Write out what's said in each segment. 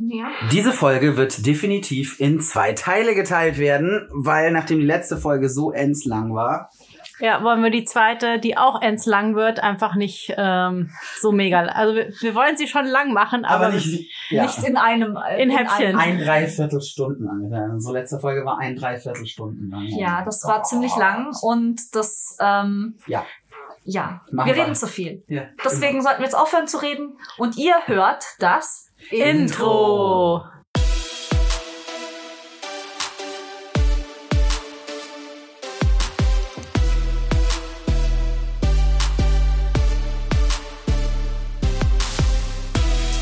Ja. Diese Folge wird definitiv in zwei Teile geteilt werden, weil nachdem die letzte Folge so endslang war, Ja, wollen wir die zweite, die auch ends lang wird, einfach nicht ähm, so mega. Also wir, wir wollen sie schon lang machen, aber, aber nicht, ja, Nicht in einem. äh, In Häppchen. einem- ein Dreiviertelstunden ungefähr. So letzte Folge war ein Dreiviertelstunden lang. Ja, das war ziemlich lang und das, ähm, Ja. ja, Machen wir wir. reden zu viel. Ja, Deswegen sollten wir jetzt aufhören zu reden und ihr hört das Intro.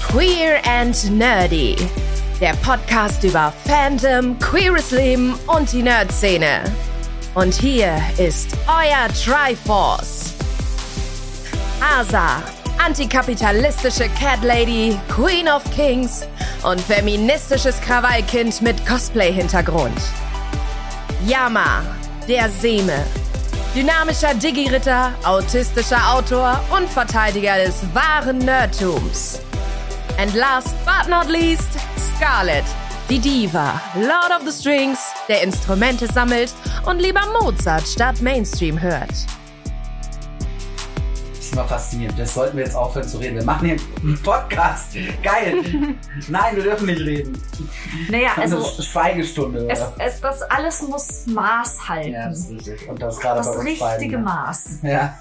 Queer and Nerdy. Der Podcast über Fandom, queeres Leben und die Nerd-Szene. Und hier ist euer Triforce. Asa, antikapitalistische Cat Lady, Queen of Kings und feministisches Krawallkind mit Cosplay-Hintergrund. Yama, der Seme. Dynamischer Digi-Ritter, autistischer Autor und Verteidiger des wahren Nerdtums. And last but not least, Scarlett, die Diva, Lord of the Strings, der Instrumente sammelt und lieber Mozart statt Mainstream hört. Das ist mal faszinierend. Das sollten wir jetzt aufhören zu reden. Wir machen hier einen Podcast. Geil. Nein, wir dürfen nicht reden. Naja, Also also Schweigestunde. es, es, das alles muss Maß halten. Ja, das ist richtig. Und das gerade das bei uns richtige beiden. Maß. Ja.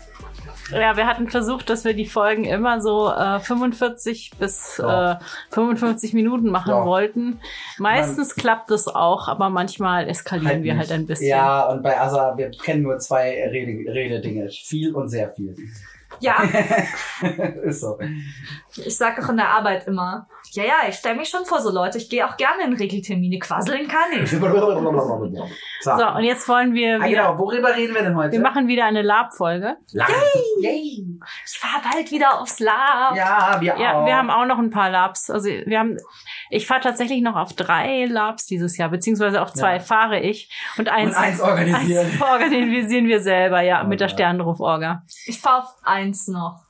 Ja, wir hatten versucht, dass wir die Folgen immer so äh, 45 bis Ja. äh, 55 Minuten machen Ja. wollten. Meistens klappt es auch, aber manchmal eskalieren wir nicht. halt ein bisschen. Ja, und bei Asa, wir kennen nur zwei Rede, Rededinge. Viel und sehr viel. Ja, ist so. ich sage auch in der Arbeit immer, ja, ja, ich stelle mich schon vor so Leute, ich gehe auch gerne in Regeltermine, quasseln kann ich. so. So, und jetzt wollen wir ah, wieder, genau, worüber reden wir denn heute? wir machen wieder eine Lab-Folge. Lang. Yay. Ich fahr bald wieder aufs Lab. Ja, wir Ja, auch. wir haben auch noch ein paar Labs. Also wir haben, ich fahre tatsächlich noch auf drei Labs dieses Jahr, beziehungsweise auf zwei Ja. fahre ich und eins, und eins organisieren. eins organisieren wir selber, ja, Oh mit der Gott. Sternenruf-Orga. Ich fahr auf eins noch.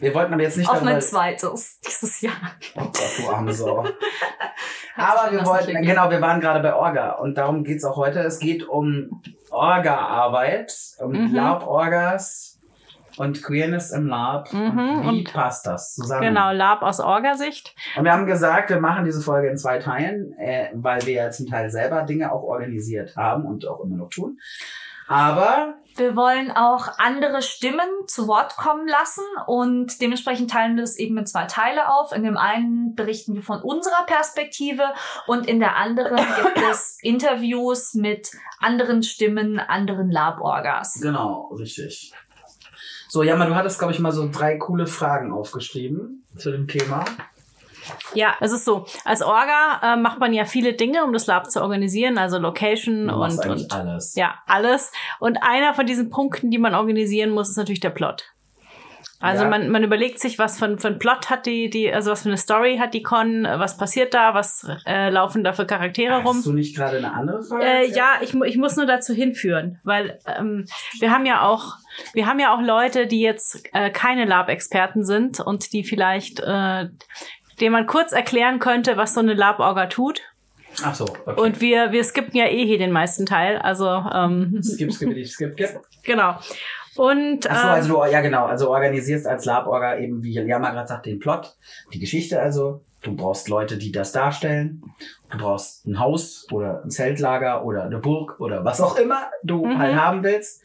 Wir wollten aber jetzt nicht auf mein zweites dieses Jahr. Oh Gott, du arme Sau. Aber wir wollten, genau, wir waren gerade bei Orga und darum geht's auch heute. Es geht um Orga-Arbeit, um Mhm. Lab-Orgas und Queerness im Lab. Mhm, Und wie und- passt das zusammen? Genau, Lab aus Orga-Sicht. Und wir haben gesagt, wir machen diese Folge in zwei Teilen, äh, weil wir ja zum Teil selber Dinge auch organisiert haben und auch immer noch tun. Aber Wir wollen auch andere Stimmen zu Wort kommen lassen und dementsprechend teilen wir das eben in zwei Teile auf. In dem einen berichten wir von unserer Perspektive und in der anderen gibt es Interviews mit anderen Stimmen, anderen Lab-Orgas. genau, richtig. So, Jammer, du hattest, glaube ich, mal so drei coole Fragen aufgeschrieben zu dem Thema. Ja, es ist so. Als Orga äh, macht man ja viele Dinge, um das Lab zu organisieren, also Location und, und alles. ja, alles. Und einer von diesen Punkten, die man organisieren muss, ist natürlich der Plot. Also Ja. man, man überlegt sich, was für, ein- für ein Plot hat die, die, also was für eine Story hat die Con, was passiert da, was äh, laufen da für Charaktere rum. Hast du nicht gerade eine andere Frage? Äh, ja, ich, ich muss nur dazu hinführen, weil ähm, wir haben ja auch wir haben ja auch Leute, die jetzt äh, keine Lab-Experten sind und die vielleicht, äh, denen man kurz erklären könnte, was so eine Lab-Orga tut. Ach so, okay. Und wir wir skippen ja eh hier den meisten Teil, also ähm, skip, skip, skip, skip. genau. Und Ach so, ähm, also du, ja genau, also organisierst als Lab-Orga eben, wie Jammer gerade sagt, den Plot, die Geschichte also. Du brauchst Leute, die das darstellen. Du brauchst ein Haus oder ein Zeltlager oder eine Burg oder was auch immer du Mhm. halt haben willst.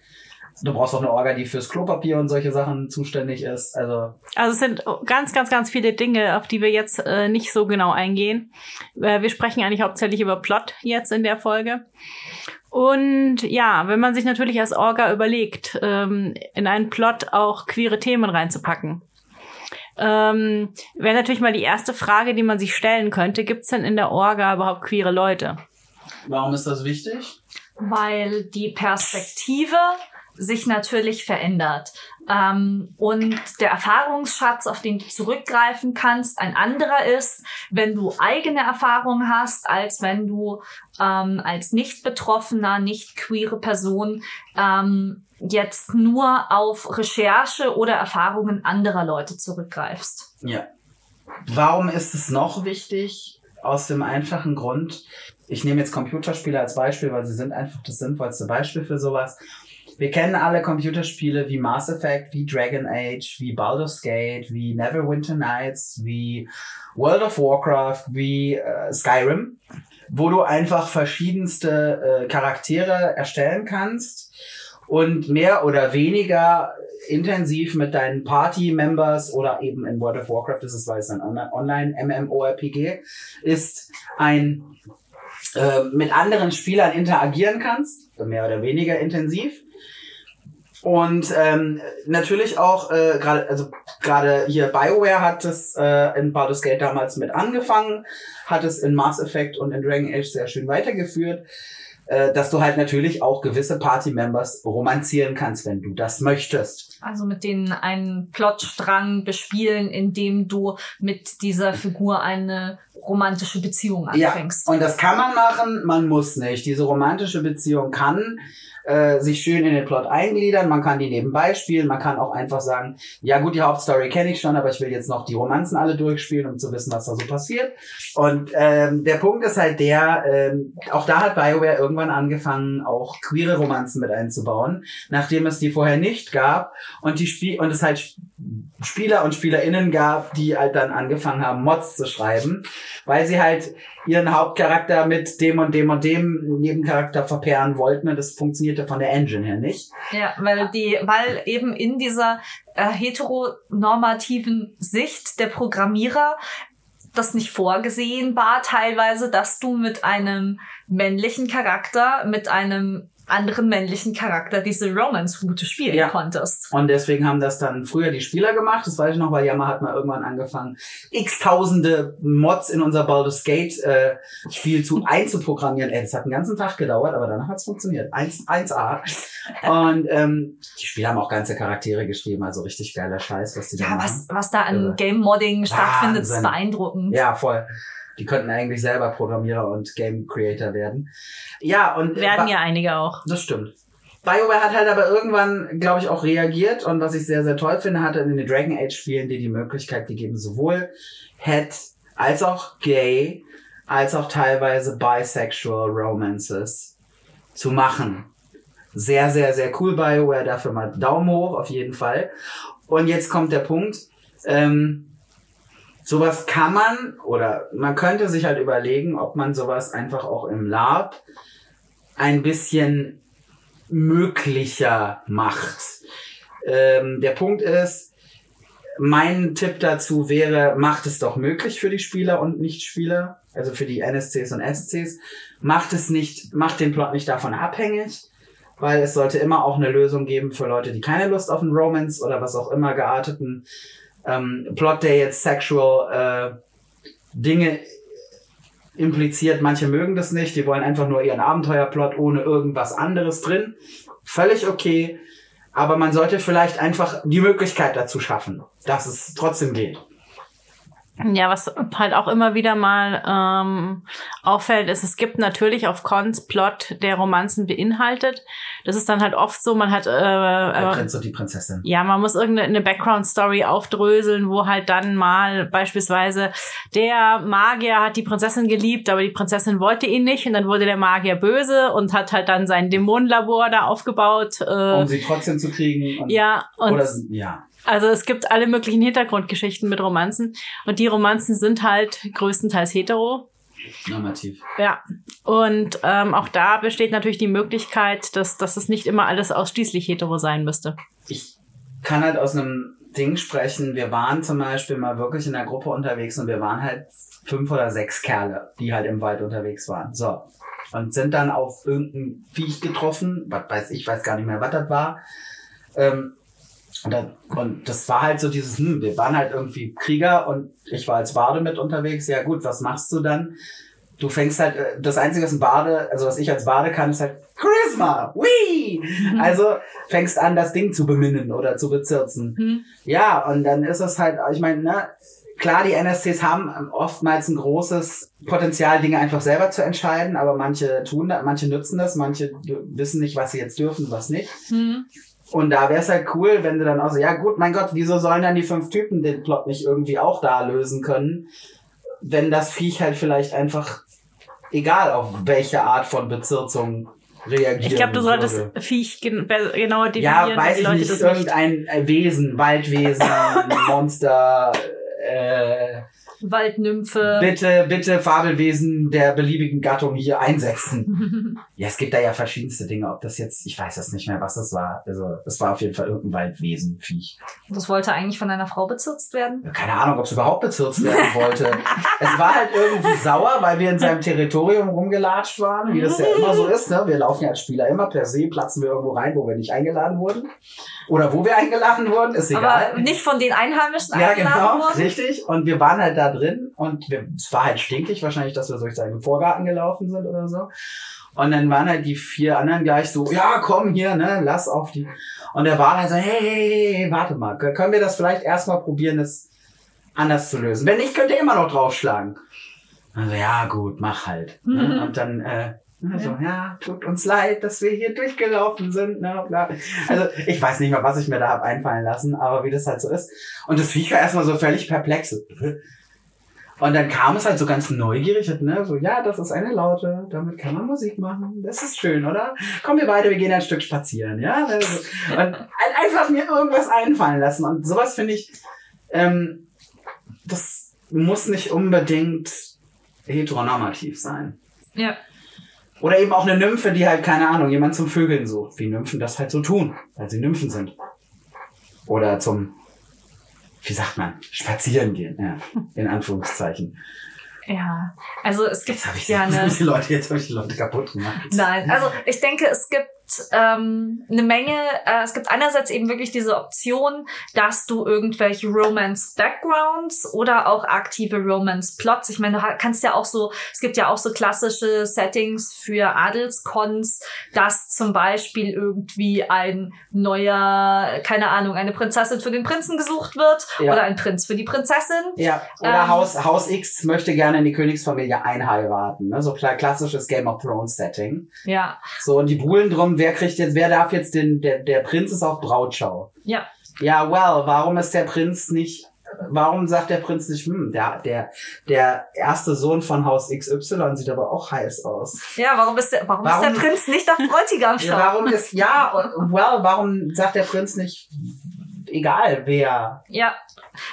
Du brauchst auch eine Orga, die fürs Klopapier und solche Sachen zuständig ist. Also Also es sind ganz, ganz, ganz viele Dinge, auf die wir jetzt äh, nicht so genau eingehen. Äh, wir sprechen eigentlich hauptsächlich über Plot jetzt in der Folge. Und ja, wenn man sich natürlich als Orga überlegt, ähm, in einen Plot auch queere Themen reinzupacken, ähm, wäre natürlich mal die erste Frage, die man sich stellen könnte, gibt es denn in der Orga überhaupt queere Leute? warum ist das wichtig? weil die Perspektive sich natürlich verändert. Ähm, und der Erfahrungsschatz, auf den du zurückgreifen kannst, ein anderer ist, wenn du eigene Erfahrungen hast, als wenn du ähm, als nicht betroffener, nicht queere Person ähm, jetzt nur auf Recherche oder Erfahrungen anderer Leute zurückgreifst. Ja. warum ist es noch wichtig? Aus dem einfachen Grund, ich nehme jetzt Computerspiele als Beispiel, weil sie sind einfach das sinnvollste Beispiel für sowas. Wir kennen alle Computerspiele wie Mass Effect, wie Dragon Age, wie Baldur's Gate, wie Neverwinter Nights, wie World of Warcraft, wie äh, Skyrim, wo du einfach verschiedenste äh, Charaktere erstellen kannst und mehr oder weniger intensiv mit deinen Party-Members oder eben in World of Warcraft ist es, weil es ein Online-MMORPG ist, ein äh, mit anderen Spielern interagieren kannst, mehr oder weniger intensiv. Und ähm, natürlich auch äh, gerade also gerade hier BioWare hat es äh, in Baldur's Gate damals mit angefangen, hat es in Mass Effect und in Dragon Age sehr schön weitergeführt, äh, dass du halt natürlich auch gewisse Party-Members romanzieren kannst, wenn du das möchtest. Also mit denen einen Plotstrang bespielen, indem du mit dieser Figur eine romantische Beziehung anfängst. Ja, und das kann man machen, man muss nicht. Diese romantische Beziehung kann äh, sich schön in den Plot eingliedern, man kann die nebenbei spielen, man kann auch einfach sagen, ja gut, die Hauptstory kenne ich schon, aber ich will jetzt noch die Romanzen alle durchspielen, um zu wissen, was da so passiert. Und ähm, der Punkt ist halt der, ähm, auch da hat BioWare irgendwann angefangen, auch queere Romanzen mit einzubauen, nachdem es die vorher nicht gab und die Spiel und es halt Spieler und Spielerinnen gab, die halt dann angefangen haben, Mods zu schreiben, weil sie halt ihren Hauptcharakter mit dem und dem und dem Nebencharakter verpehren wollten und das funktionierte von der Engine her nicht. Ja, weil die, weil eben in dieser äh, heteronormativen Sicht der Programmierer das nicht vorgesehen war teilweise, dass du mit einem männlichen Charakter, mit einem anderen männlichen Charakter diese Romance-Route spielen Ja. konntest. Und deswegen haben das dann früher die Spieler gemacht. Das weiß ich noch, weil Yamaha hat mal irgendwann angefangen, x tausende Mods in unser Baldur's Gate äh, Spiel zu einzuprogrammieren. Ey, das hat einen ganzen Tag gedauert, aber danach hat's funktioniert. 1, 1A. Und ähm, die Spieler haben auch ganze Charaktere geschrieben, also richtig geiler Scheiß, was die da Ja, machen. was, was da an. Game-Modding stattfindet, ist beeindruckend. Ja, voll. Die könnten eigentlich selber Programmierer und Game Creator werden. Ja, und äh, Werden ja einige auch. Das stimmt. BioWare hat halt aber irgendwann, glaube ich, auch reagiert und was ich sehr, sehr toll finde, hatte in den Dragon Age Spielen dir die Möglichkeit gegeben, sowohl het als auch gay, als auch teilweise bisexual Romances zu machen. Sehr, sehr, sehr cool BioWare, dafür mal Daumen hoch, auf jeden Fall. Und jetzt kommt der Punkt, ähm, sowas kann man oder man könnte sich halt überlegen, ob man sowas einfach auch im Lab ein bisschen möglicher macht. Ähm, der Punkt ist, mein Tipp dazu wäre, macht es doch möglich für die Spieler und Nichtspieler, also für die NSCs und SCs. Macht es nicht, macht den Plot nicht davon abhängig, weil es sollte immer auch eine Lösung geben für Leute, die keine Lust auf einen Romance oder was auch immer gearteten ähm, Plot, der jetzt sexual äh, Dinge impliziert. Manche mögen das nicht, die wollen einfach nur ihren Abenteuerplot ohne irgendwas anderes drin. Völlig okay. Aber man sollte vielleicht einfach die Möglichkeit dazu schaffen, dass es trotzdem geht. Ja, was halt auch immer wieder mal ähm, auffällt, ist, es gibt natürlich auf Cons Plot, der Romanzen beinhaltet. Das ist dann halt oft so, man hat äh, Der äh, Prinz und die Prinzessin. ja, man muss irgendeine Background-Story aufdröseln, wo halt dann mal beispielsweise der Magier hat die Prinzessin geliebt, aber die Prinzessin wollte ihn nicht und dann wurde der Magier böse und hat halt dann sein Dämonenlabor da aufgebaut. Äh, Um sie trotzdem zu kriegen. Und, ja, und oder, ja. Also es gibt alle möglichen Hintergrundgeschichten mit Romanzen und die Romanzen sind halt größtenteils hetero. Normativ. Ja, und ähm, auch da besteht natürlich die Möglichkeit, dass, dass es nicht immer alles ausschließlich hetero sein müsste. ich kann halt aus einem Ding sprechen. Wir waren zum Beispiel mal wirklich in der Gruppe unterwegs und wir waren halt fünf oder sechs Kerle, die halt im Wald unterwegs waren. So. Und sind dann auf irgendein Viech getroffen, was weiß ich, weiß gar nicht mehr, was das war. Ähm, und, dann, und das war halt so dieses, hm, wir waren halt irgendwie Krieger und ich war als Bade mit unterwegs. Ja gut, was machst du dann? Du fängst halt, äh, das Einzige, was ein Bade, also was ich als Bade kann, ist halt Charisma. Whee! Also fängst an, das Ding zu beminnen oder zu bezirzen. Hm. Ja, und dann ist es halt, ich meine, ne, klar, die NSCs haben oftmals ein großes Potenzial, Dinge einfach selber zu entscheiden, aber manche tun das, manche nutzen das, manche wissen nicht, was sie jetzt dürfen, was nicht. Hm. Und da wäre es halt cool, wenn du dann auch so, ja gut, mein Gott, wieso sollen dann die fünf Typen den Plot nicht irgendwie auch da lösen können, wenn das Viech halt vielleicht einfach, egal auf welche Art von Bezirzung reagieren Ich glaube, du solltest würde. Viech gen genauer definieren. Ja, weiß ich Leute nicht, irgendein äh, Wesen, Waldwesen, Monster, äh, Waldnymphe. bitte, bitte Fabelwesen der beliebigen Gattung hier einsetzen. Ja, es gibt da ja verschiedenste Dinge, ob das jetzt, ich weiß das nicht mehr, was das war. Also, es war auf jeden Fall irgendein Waldwesen, Viech. Das wollte eigentlich von einer Frau bezirzt werden. Keine Ahnung, ob es überhaupt bezirzt werden wollte. es war halt irgendwie sauer, weil wir in seinem Territorium rumgelatscht waren, wie das ja immer so ist. Ne? Wir laufen ja als Spieler immer per se, platzen wir irgendwo rein, wo wir nicht eingeladen wurden. Oder wo wir eingeladen wurden, ist egal. Aber nicht von den Einheimischen Ja, eingeladen genau, worden. richtig. Und wir waren halt da drin und wir, es war halt stinkig wahrscheinlich, dass wir durch seinen Vorgarten gelaufen sind oder so. Und dann waren halt die vier anderen gleich so, ja, komm hier, ne, lass auf die. Und er war halt so, hey, hey, hey, warte mal, können wir das vielleicht erstmal probieren, das anders zu lösen? Wenn nicht, könnt ihr immer noch draufschlagen. Also, ja, gut, mach halt. Mhm. Und dann, äh, also, ja, tut uns leid, dass wir hier durchgelaufen sind. Ne? Also ich weiß nicht mal, was ich mir da hab einfallen lassen, aber wie das halt so ist. Und das Viech war erstmal so völlig perplex. Und dann kam es halt so ganz neugierig, ne, so, ja, das ist eine Laute, damit kann man Musik machen. Das ist schön, oder? Kommen wir beide, wir gehen ein Stück spazieren, ja? Also, Und ein- einfach mir irgendwas einfallen lassen. Und sowas finde ich, ähm, das muss nicht unbedingt heteronormativ sein. Ja. Oder eben auch eine Nymphe, die halt, keine Ahnung, jemand zum Vögeln sucht, wie Nymphen das halt so tun, weil sie Nymphen sind. Oder zum, wie sagt man, spazieren gehen, ja, in Anführungszeichen. Ja. Also es gibt Jetzt habe ich, ja eine. die Leute, jetzt habe ich die Leute kaputt gemacht. Nein, also ich denke, es gibt ähm, eine Menge, äh, es gibt einerseits eben wirklich diese Option, dass du irgendwelche Romance-Backgrounds oder auch aktive Romance-Plots, ich meine, du kannst ja auch so, es gibt ja auch so klassische Settings für Adelskons, dass zum Beispiel irgendwie ein neuer, keine Ahnung, eine Prinzessin für den Prinzen gesucht wird Ja. oder ein Prinz für die Prinzessin. Ja, oder Ähm. Haus, Haus X möchte gerne in die Königsfamilie einheiraten, ne? so klassisches Game of Thrones Setting. Ja, So, und die buhlen drum, wer kriegt jetzt, wer darf jetzt den, der, der Prinz ist auf Brautschau. ja. Ja, well, warum ist der Prinz nicht, warum sagt der Prinz nicht, hm, der, der, der erste Sohn von Haus XY sieht aber auch heiß aus. Ja, warum ist der, warum, Warum- ist der Prinz nicht auf Bräutigam Ja, warum ist, ja, well, warum sagt der Prinz nicht, egal wer? Ja,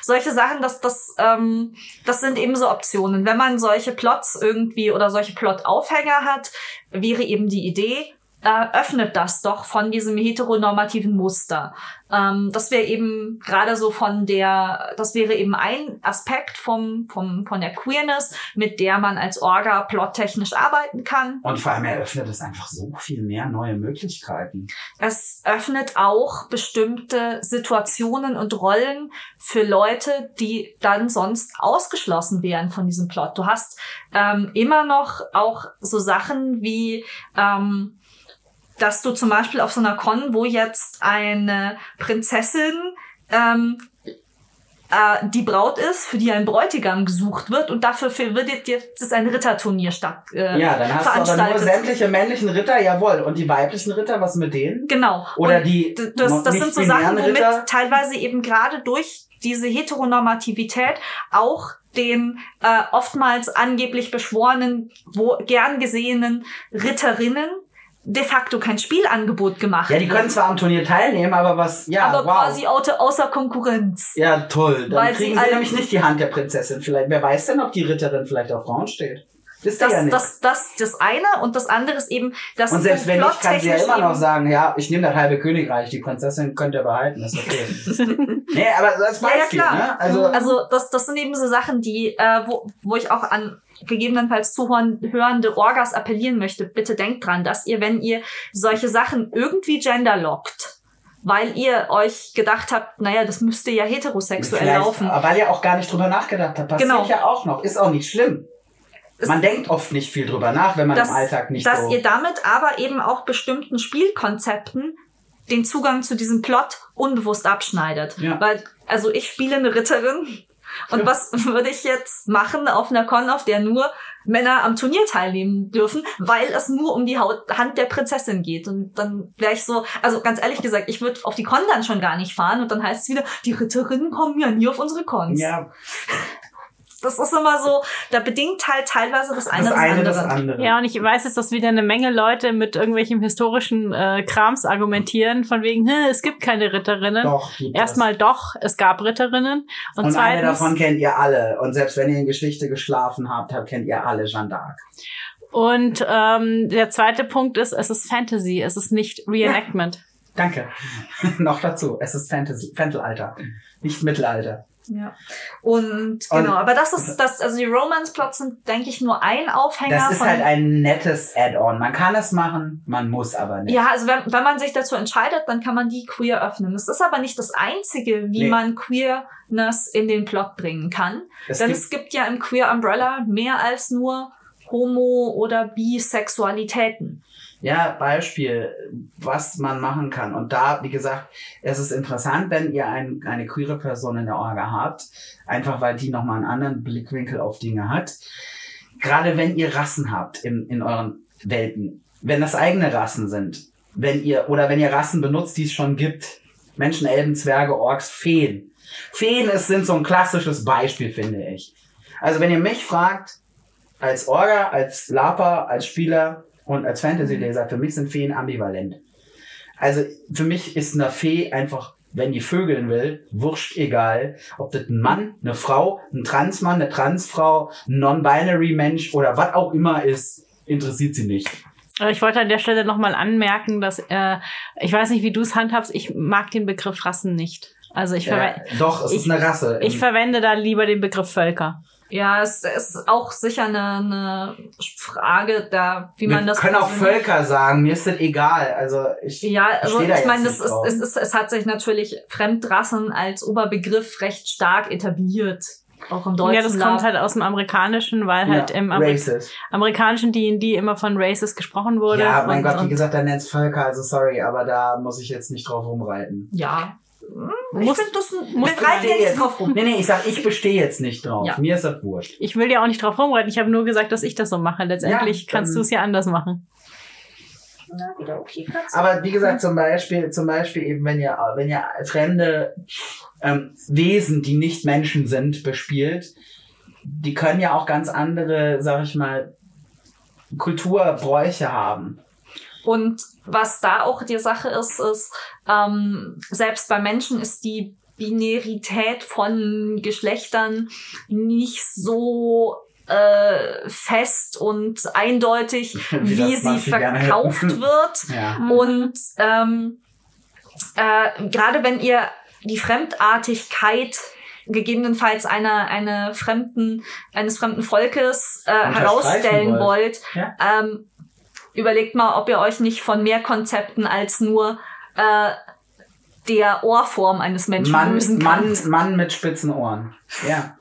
solche Sachen, das, das, ähm, das sind eben so Optionen. Wenn man solche Plots irgendwie oder solche Plot-Aufhänger hat, wäre eben die Idee, öffnet das doch von diesem heteronormativen Muster. Ähm, das wäre eben gerade so von der, das wäre eben ein Aspekt vom, vom, von der Queerness, mit der man als Orga plottechnisch arbeiten kann. Und vor allem eröffnet es einfach so viel mehr neue Möglichkeiten. Es öffnet auch bestimmte Situationen und Rollen für Leute, die dann sonst ausgeschlossen wären von diesem Plot. Du hast ähm, immer noch auch so Sachen wie, ähm, dass du zum Beispiel auf so einer Con, wo jetzt eine Prinzessin ähm, äh, die Braut ist, für die ein Bräutigam gesucht wird und dafür für- wird jetzt ein Ritterturnier statt äh, Ja, dann hast du aber nur sämtliche männlichen Ritter, jawohl. Und die weiblichen Ritter, was mit denen? Genau. Oder Und die Das, das sind so Sachen, womit Ritter? teilweise eben gerade durch diese Heteronormativität auch den äh, oftmals angeblich beschworenen, wo gern gesehenenRitterinnen de facto kein Spielangebot gemacht Ja, die können zwar am Turnier teilnehmen, aber was, ja, aber wow. quasi außer Konkurrenz. Ja, toll. Dann Weil sie kriegen sie, alle- nämlich nicht die Hand der Prinzessin. Vielleicht, wer weiß denn, ob die Ritterin vielleicht auf Frauen steht? Ihr Das, ja nicht. das, das, das eine und das andere ist eben, dass und selbst wenn nicht, kann sie ja immer noch sagen, ja, ich nehme das halbe Königreich, die Prinzessin könnt ihr behalten, ist okay. nee, aber als Ja, ja, Beispiel, klar. ne? Also, Also das, das sind eben so Sachen, die, äh, wo, wo ich auch an gegebenenfalls zuhörende Orgas appellieren möchte. Bitte denkt dran, dass ihr, wenn ihr solche Sachen irgendwie genderlockt, weil ihr euch gedacht habt, naja, das müsste ja heterosexuell vielleicht, laufen. weil ihr auch gar nicht drüber nachgedacht habt. Passiert Genau. ja auch noch. Ist auch nicht schlimm. Man denkt oft nicht viel drüber nach, wenn man dass, im Alltag nicht dass so... ihr damit aber eben auch bestimmten Spielkonzepten den Zugang zu diesem Plot unbewusst abschneidet. Ja. Weil, also ich spiele eine Ritterin Und was würde ich jetzt machen auf einer Con, auf der nur Männer am Turnier teilnehmen dürfen, weil es nur um die Hand der Prinzessin geht. Und dann wäre ich so, also ganz ehrlich gesagt, ich würde auf die Con dann schon gar nicht fahren und dann heißt es wieder, die Ritterinnen kommen ja nie auf unsere Cons. Ja, Das ist immer so, da bedingt halt teilweise das eine das das, eine andere. das andere. Ja, und ich weiß jetzt, dass wieder eine Menge Leute mit irgendwelchem historischen äh, Krams argumentieren, von wegen, "Hä, es gibt keine Ritterinnen. Doch. Erstmal doch, es gab Ritterinnen. Und, Und eine zweitens, davon kennt ihr alle. Und selbst wenn ihr in Geschichte geschlafen habt, habt kennt ihr alle Jeanne d'Arc. und ähm, der zweite Punkt ist, es ist Fantasy, es ist nicht Reenactment. Danke. Noch dazu. Es ist Fantasy, Fantalalter, nicht Mittelalter. Ja. Und, Und- genau, aber das ist das, also die Romance-Plots sind, denke ich, nur ein Aufhänger Das ist von. halt ein nettes Add-on. Man kann es machen, man muss aber nicht. ja, also wenn, wenn man sich dazu entscheidet, dann kann man die queer öffnen. Das ist aber nicht das Einzige, wie Nee. man Queerness in den Plot bringen kann. es Denn gibt, es gibt ja im Queer Umbrella mehr als nur Homo- oder Bisexualitäten. Ja, Beispiel, was man machen kann. Und da, wie gesagt, es ist interessant, wenn ihr ein, eine queere Person in der Orga habt, einfach weil die nochmal einen anderen Blickwinkel auf Dinge hat. Gerade wenn ihr Rassen habt in, in euren Welten, wenn das eigene Rassen sind, wenn ihr, oder wenn ihr Rassen benutzt, die es schon gibt, Menschen, Elben, Zwerge, Orks, Feen. Feen ist, sind so ein klassisches Beispiel, finde ich. Also wenn ihr mich fragt, als Orga, als Lapa, als Spieler und als Fantasy-Leser, für mich sind Feen ambivalent. Also für mich ist eine Fee einfach, wenn die vögeln will, wurscht egal, ob das ein Mann, eine Frau, ein Transmann, eine Transfrau, ein Non-Binary-Mensch oder was auch immer ist, interessiert sie nicht. Ich wollte an der Stelle nochmal anmerken, dass äh, ich weiß nicht, wie du es handhabst, ich mag den Begriff Rassen nicht. Also ich, Ja, verwe doch, es ich- ist eine Rasse. ich verwende da lieber den Begriff Völker. Ja, es ist auch sicher eine, eine Frage da, wie Wir man das können auch Völker sagen, mir ist das egal. Also ich, Ja, also ich jetzt meine, das ist, es, ist, es hat sich natürlich Fremdrassen als Oberbegriff recht stark etabliert. Auch im deutschen Ja, das kommt halt aus dem Amerikanischen, weil halt ja, im Ameri racist. amerikanischen D&D immer von Races gesprochen wurde. Ja, mein und, Gott, wie gesagt, da nennt's Völker, also sorry, aber da muss ich jetzt nicht drauf rumreiten. Ja. Ich Muss- finde das, muss- reiten ja nicht drauf rum. Nee, nee, ich sag, ich bestehe jetzt nicht drauf. Ja. Mir ist das wurscht. ich will ja auch nicht drauf rumreiten. Ich habe nur gesagt, dass ich das so mache. Letztendlich Ja, kannst du es ja anders machen. Na, wieder okay, Katze. Aber wie gesagt, zum Beispiel, zum Beispiel eben, wenn ihr, wenn ihr fremde ähm, Wesen, die nicht Menschen sind, bespielt, die können ja auch ganz andere, sag ich mal, Kulturbräuche haben. Und was da auch die Sache ist, ist, ähm, selbst bei Menschen ist die Binarität von Geschlechtern nicht so äh, fest und eindeutig, Wie wie, sie verkauft wird. Ja. Und ähm, äh, gerade wenn ihr die Fremdartigkeit gegebenenfalls einer, einer fremden, eines fremden Volkes äh, herausstellen wollt. wollt, Ja. ähm, überlegt mal, ob ihr euch nicht von mehr Konzepten als nur äh, der Ohrform eines Menschen Mann, lösen Mann, könnt. Mann mit spitzen Ohren. Ja.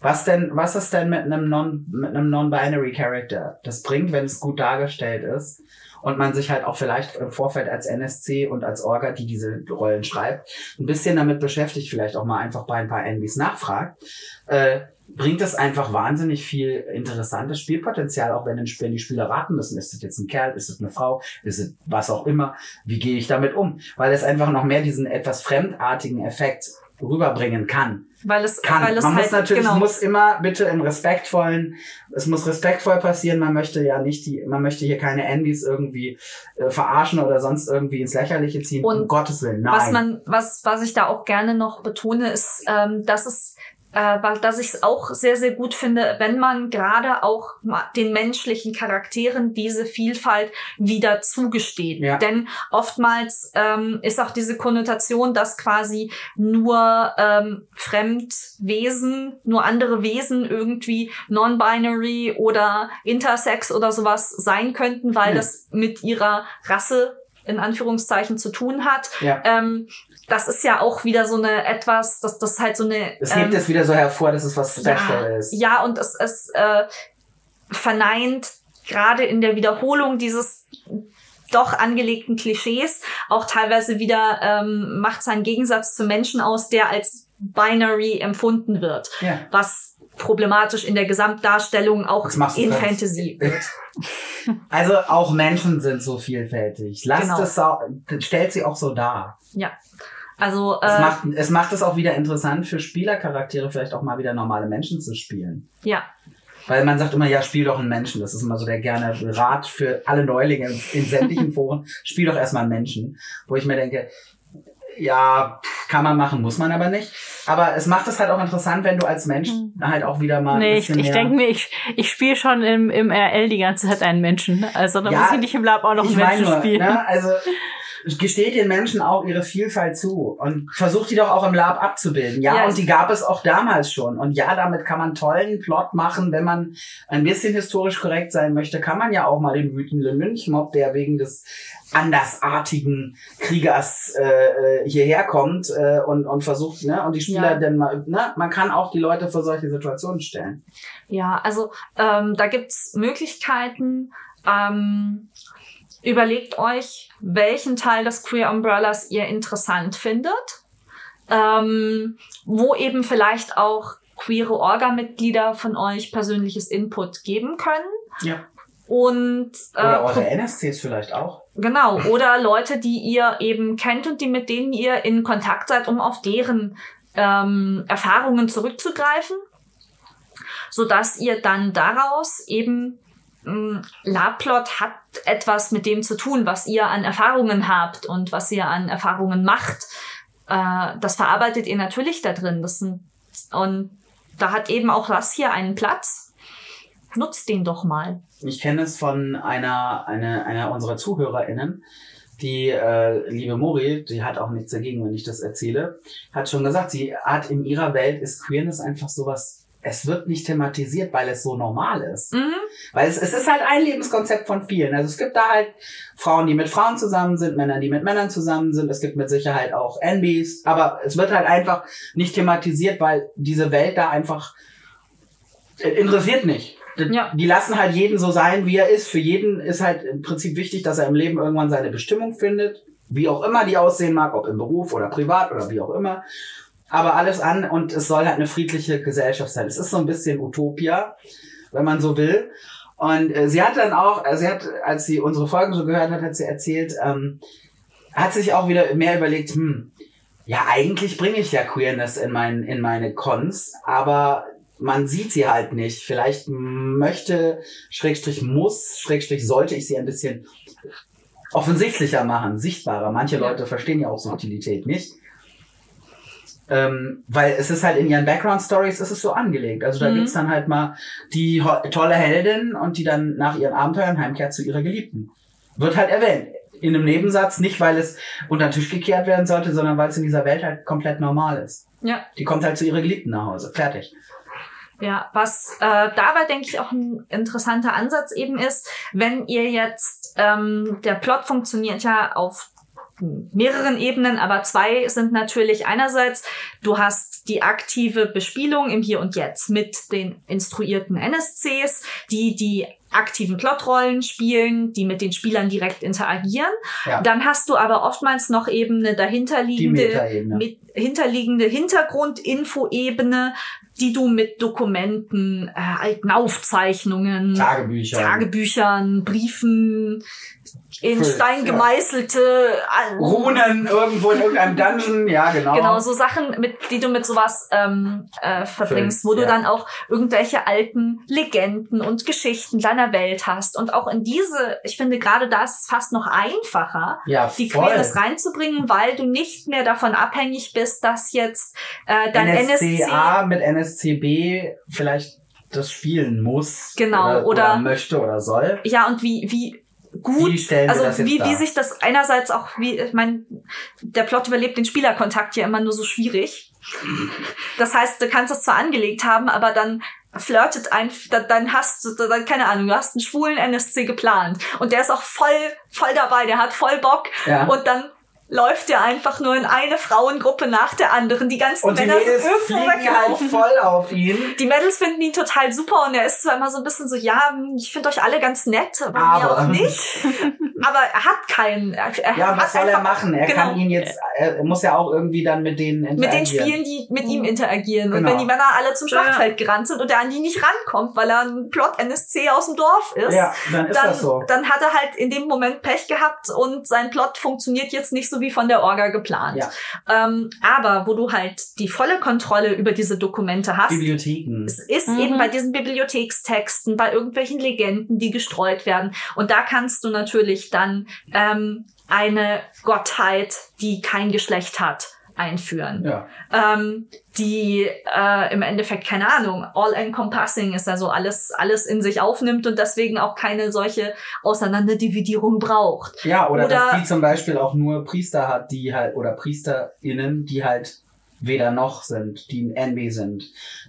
Was denn, was ist denn mit einem non, mit einem non-binary Character? Das bringt, wenn es gut dargestellt ist und man sich halt auch vielleicht im Vorfeld als NSC und als Orga, die diese Rollen schreibt, ein bisschen damit beschäftigt, vielleicht auch mal einfach bei ein paar Envies nachfragt, äh, bringt es einfach wahnsinnig viel interessantes Spielpotenzial, auch wenn, die Spieler raten müssen, ist es jetzt ein Kerl, ist es eine Frau, ist es was auch immer, wie gehe ich damit um? Weil es einfach noch mehr diesen etwas fremdartigen Effekt rüberbringen kann. Weil es, Kann. weil es man halt, muss natürlich, genau, muss immer bitte im respektvollen, es muss respektvoll passieren. Man möchte ja nicht die, man möchte hier keine Envies irgendwie äh, verarschen oder sonst irgendwie ins Lächerliche ziehen. Und um Gottes Willen, nein. Was man, was, was ich da auch gerne noch betone, ist, ähm, dass es, äh, wa- dass ich es auch sehr, sehr gut finde, wenn man gerade auch den menschlichen Charakteren diese Vielfalt wieder zugesteht. Ja. Denn oftmals ähm, ist auch diese Konnotation, dass quasi nur ähm, Fremdwesen, nur andere Wesen irgendwie non-binary oder intersex oder sowas sein könnten, weil Hm. das mit ihrer Rasse in Anführungszeichen zu tun hat. ja. Ähm, das ist ja auch wieder so eine etwas, das, das halt so eine. Es hebt ähm, es wieder so hervor, dass es was Special ja, ist. Ja, und es, es äh, verneint gerade in der Wiederholung dieses doch angelegten Klischees auch teilweise wieder ähm, macht seinen Gegensatz zu Menschen aus, der als binary empfunden wird, Ja. was problematisch in der Gesamtdarstellung auch in Fantasy wird. Also auch Menschen sind so vielfältig. Lasst Genau. es stellt sie auch so dar. Ja. Also Es, äh, macht, es macht es auch wieder interessant für Spielercharaktere, vielleicht auch mal wieder normale Menschen zu spielen. ja, Weil man sagt immer, ja, spiel doch einen Menschen. Das ist immer so der gerne Rat für alle Neulinge in sämtlichen Foren. Spiel doch erstmal einen Menschen. Wo ich mir denke, ja, kann man machen, muss man aber nicht. Aber es macht es halt auch interessant, wenn du als Mensch halt auch wieder mal Nee, ich, ich denke mir, ich, ich spiele schon im, im RL die ganze Zeit einen Menschen. Also da Ja, muss ich nicht im Lab auch noch einen Menschen nur, spielen. ne, also gesteht den Menschen auch ihre Vielfalt zu und versucht die doch auch im Lab abzubilden. Ja, Ja, und die gab es auch damals schon. Und ja, damit kann man tollen Plot machen, wenn man ein bisschen historisch korrekt sein möchte, kann man ja auch mal den wütenden Lynchmob, der wegen des andersartigen Kriegers äh, äh, hierher kommt äh, und, und versucht, ne, und die Spieler Ja. dann mal, ne, man kann auch die Leute vor solche Situationen stellen. Ja, also ähm, da gibt's Möglichkeiten. Ähm, überlegt euch, welchen Teil des Queer Umbrellas ihr interessant findet, ähm, wo eben vielleicht auch queere Orga-Mitglieder von euch persönliches Input geben können. Ja. Und äh, Oder eure NSCs vielleicht auch. Genau, oder Leute, die ihr eben kennt und die mit denen ihr in Kontakt seid, um auf deren ähm, Erfahrungen zurückzugreifen, so dass ihr dann daraus eben mh, Labplot hat etwas mit dem zu tun, was ihr an Erfahrungen habt und was ihr an Erfahrungen macht. Äh, das verarbeitet ihr natürlich da drin. Das sind, und da hat eben auch das hier einen Platz. Nutzt den doch mal. Ich kenne es von einer, einer, einer unserer ZuhörerInnen, die äh, liebe Mori, die hat auch nichts dagegen, wenn ich das erzähle, hat schon gesagt, sie hat in ihrer Welt ist Queerness einfach sowas, es wird nicht thematisiert, weil es so normal ist. Mhm. Weil es, es ist halt ein Lebenskonzept von vielen. Also es gibt da halt Frauen, die mit Frauen zusammen sind, Männer, die mit Männern zusammen sind. Es gibt mit Sicherheit auch NBs. Aber es wird halt einfach nicht thematisiert, weil diese Welt da einfach äh, interessiert nicht. Ja. Die lassen halt jeden so sein, wie er ist. Für jeden ist halt im Prinzip wichtig, dass er im Leben irgendwann seine Bestimmung findet. Wie auch immer die aussehen mag, ob im Beruf oder privat oder wie auch immer. Aber alles an und es soll halt eine friedliche Gesellschaft sein. Es ist so ein bisschen Utopia, wenn man so will. Und äh, sie hat dann auch, äh, sie hat, als sie unsere Folgen so gehört hat, hat sie erzählt, ähm, hat sich auch wieder mehr überlegt, hm, ja, eigentlich bringe ich ja Queerness in, mein, in meine Cons, aber man sieht sie halt nicht. Vielleicht möchte, Schrägstrich muss, Schrägstrich sollte ich sie ein bisschen offensichtlicher machen, sichtbarer. Manche. Leute verstehen ja auch Subtilität nicht. Ähm, weil es ist halt in ihren Background-Stories ist es so angelegt. Also da Mhm. gibt's dann halt mal die tolle Heldin und die dann nach ihren Abenteuern heimkehrt zu ihrer Geliebten. Wird halt erwähnt. In einem Nebensatz, nicht weil es unter den Tisch gekehrt werden sollte, sondern weil es in dieser Welt halt komplett normal ist. Ja. Die kommt halt zu ihrer Geliebten nach Hause. Fertig. Ja, was äh, dabei, denke ich, auch ein interessanter Ansatz eben ist, wenn ihr jetzt, ähm, der Plot funktioniert ja auf mehreren Ebenen, aber zwei sind natürlich einerseits, du hast die aktive Bespielung im Hier und Jetzt mit den instruierten NSCs, die die aktiven Plotrollen spielen, die mit den Spielern direkt interagieren. Ja. Dann hast du aber oftmals noch eben eine dahinterliegende mit hinterliegende Hintergrundinfo-Ebene, die du mit Dokumenten, äh, alten Aufzeichnungen, Tagebücher. Tagebüchern, Briefen, in Cool, Stein ja. gemeißelte äh, Runen irgendwo in irgendeinem Dungeon. Ja, genau. Genau, so Sachen, mit, die du mit sowas ähm, äh, verbringst, Füllst, wo du ja. dann auch irgendwelche alten Legenden und Geschichten deiner Welt hast. Und auch in diese, ich finde gerade da ist es fast noch einfacher, ja, die. Queerness reinzubringen, weil du nicht mehr davon abhängig bist, dass jetzt äh, dein NSC NSCA mit NSCB vielleicht das spielen muss. Genau, Oder, oder- oder möchte oder soll. ja und wie wie gut Wie also wie, wie sich das einerseits auch wie ich meine der Plot überlebt den Spielerkontakt ja immer nur so schwierig. Das heißt, du kannst es zwar angelegt haben, aber dann flirtet ein, da- dann hast du, dann, keine Ahnung, du hast einen schwulen NSC geplant und der ist auch voll, voll dabei, der hat voll Bock Ja. und dann läuft er einfach nur in eine Frauengruppe nach der anderen. Die ganzen Und die Männer sind Mädels irgendwo fliegen halt voll auf ihn. Die Mädels finden ihn total super und er ist zwar immer so ein bisschen so, ja, ich finde euch alle ganz nett, aber, mir Aber- auch nicht. aber er hat keinen. Er, er Ja, hat was soll er einfach- machen? Er genau. kann ihn jetzt, er muss ja auch irgendwie dann mit denen mit interagieren. den Spielen, die mit ihm interagieren. Und Genau. wenn die Männer alle zum Schlachtfeld gerannt sind und er an die nicht rankommt, weil er ein Plot-NSC aus dem Dorf ist, Ja, dann ist dann, das so. dann hat er halt in dem Moment Pech gehabt und sein Plot funktioniert jetzt nicht so wie von der Orga geplant. Ja. Ähm, aber wo du halt die volle Kontrolle über diese Dokumente hast, Bibliotheken. es ist Mhm. eben bei diesen Bibliothekstexten, bei irgendwelchen Legenden, die gestreut werden. Und da kannst du natürlich dann ähm, eine Gottheit, die kein Geschlecht hat, einführen. Ja. Ähm, die äh, im Endeffekt, keine Ahnung, all-encompassing ist, also alles, alles in sich aufnimmt und deswegen auch keine solche Auseinanderdividierung braucht. Ja, oder, Oder- dass die zum Beispiel auch nur Priester hat, die halt, oder PriesterInnen, die halt weder noch sind, die ein NB sind.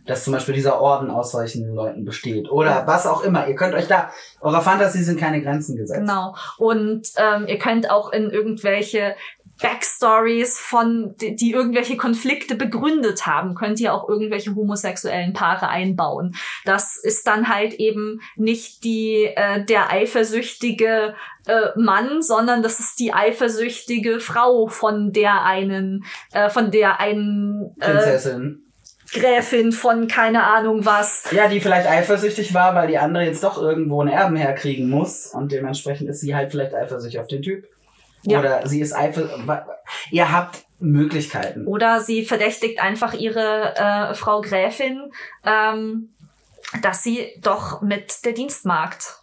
Dass zum Beispiel dieser Orden aus solchen Leuten besteht. Oder was auch immer. Ihr könnt euch da, eurer Fantasie sind keine Grenzen gesetzt. Genau. Und ähm, ihr könnt auch in irgendwelche Backstories von, die, die irgendwelche Konflikte begründet haben, könnt ihr auch irgendwelche homosexuellen Paare einbauen. Das ist dann halt eben nicht die äh, der eifersüchtige äh, Mann, sondern das ist die eifersüchtige Frau von der einen, äh, von der einen äh, Prinzessin. Gräfin von keine Ahnung was. Ja, die vielleicht eifersüchtig war, weil die andere jetzt doch irgendwo einen Erben herkriegen muss. Und dementsprechend ist sie halt vielleicht eifersüchtig auf den Typ. Ja. Oder sie ist eifersüchtig. Ihr habt Möglichkeiten. Oder sie verdächtigt einfach ihre äh, Frau Gräfin, ähm, dass sie doch mit der Dienstmagd.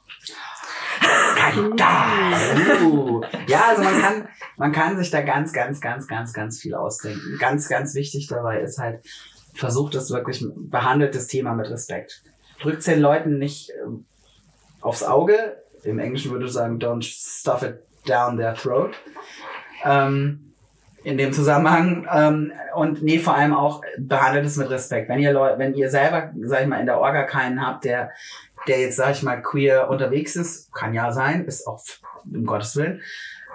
Uh. Ja, also man kann, man kann sich da ganz, ganz, ganz, ganz, ganz viel ausdenken. Ganz, ganz wichtig dabei ist halt, versucht es wirklich, behandelt das Thema mit Respekt. Drückt den Leuten nicht ähm, aufs Auge. Im Englischen würde ich sagen, don't stuff it down their throat. Ähm, in dem Zusammenhang. Ähm, und nee, vor allem auch behandelt es mit Respekt. Wenn ihr Leute, wenn ihr selber, sag ich mal, in der Orga keinen habt, der, der jetzt, sag ich mal, queer unterwegs ist, kann ja sein, ist auch um Gottes Willen,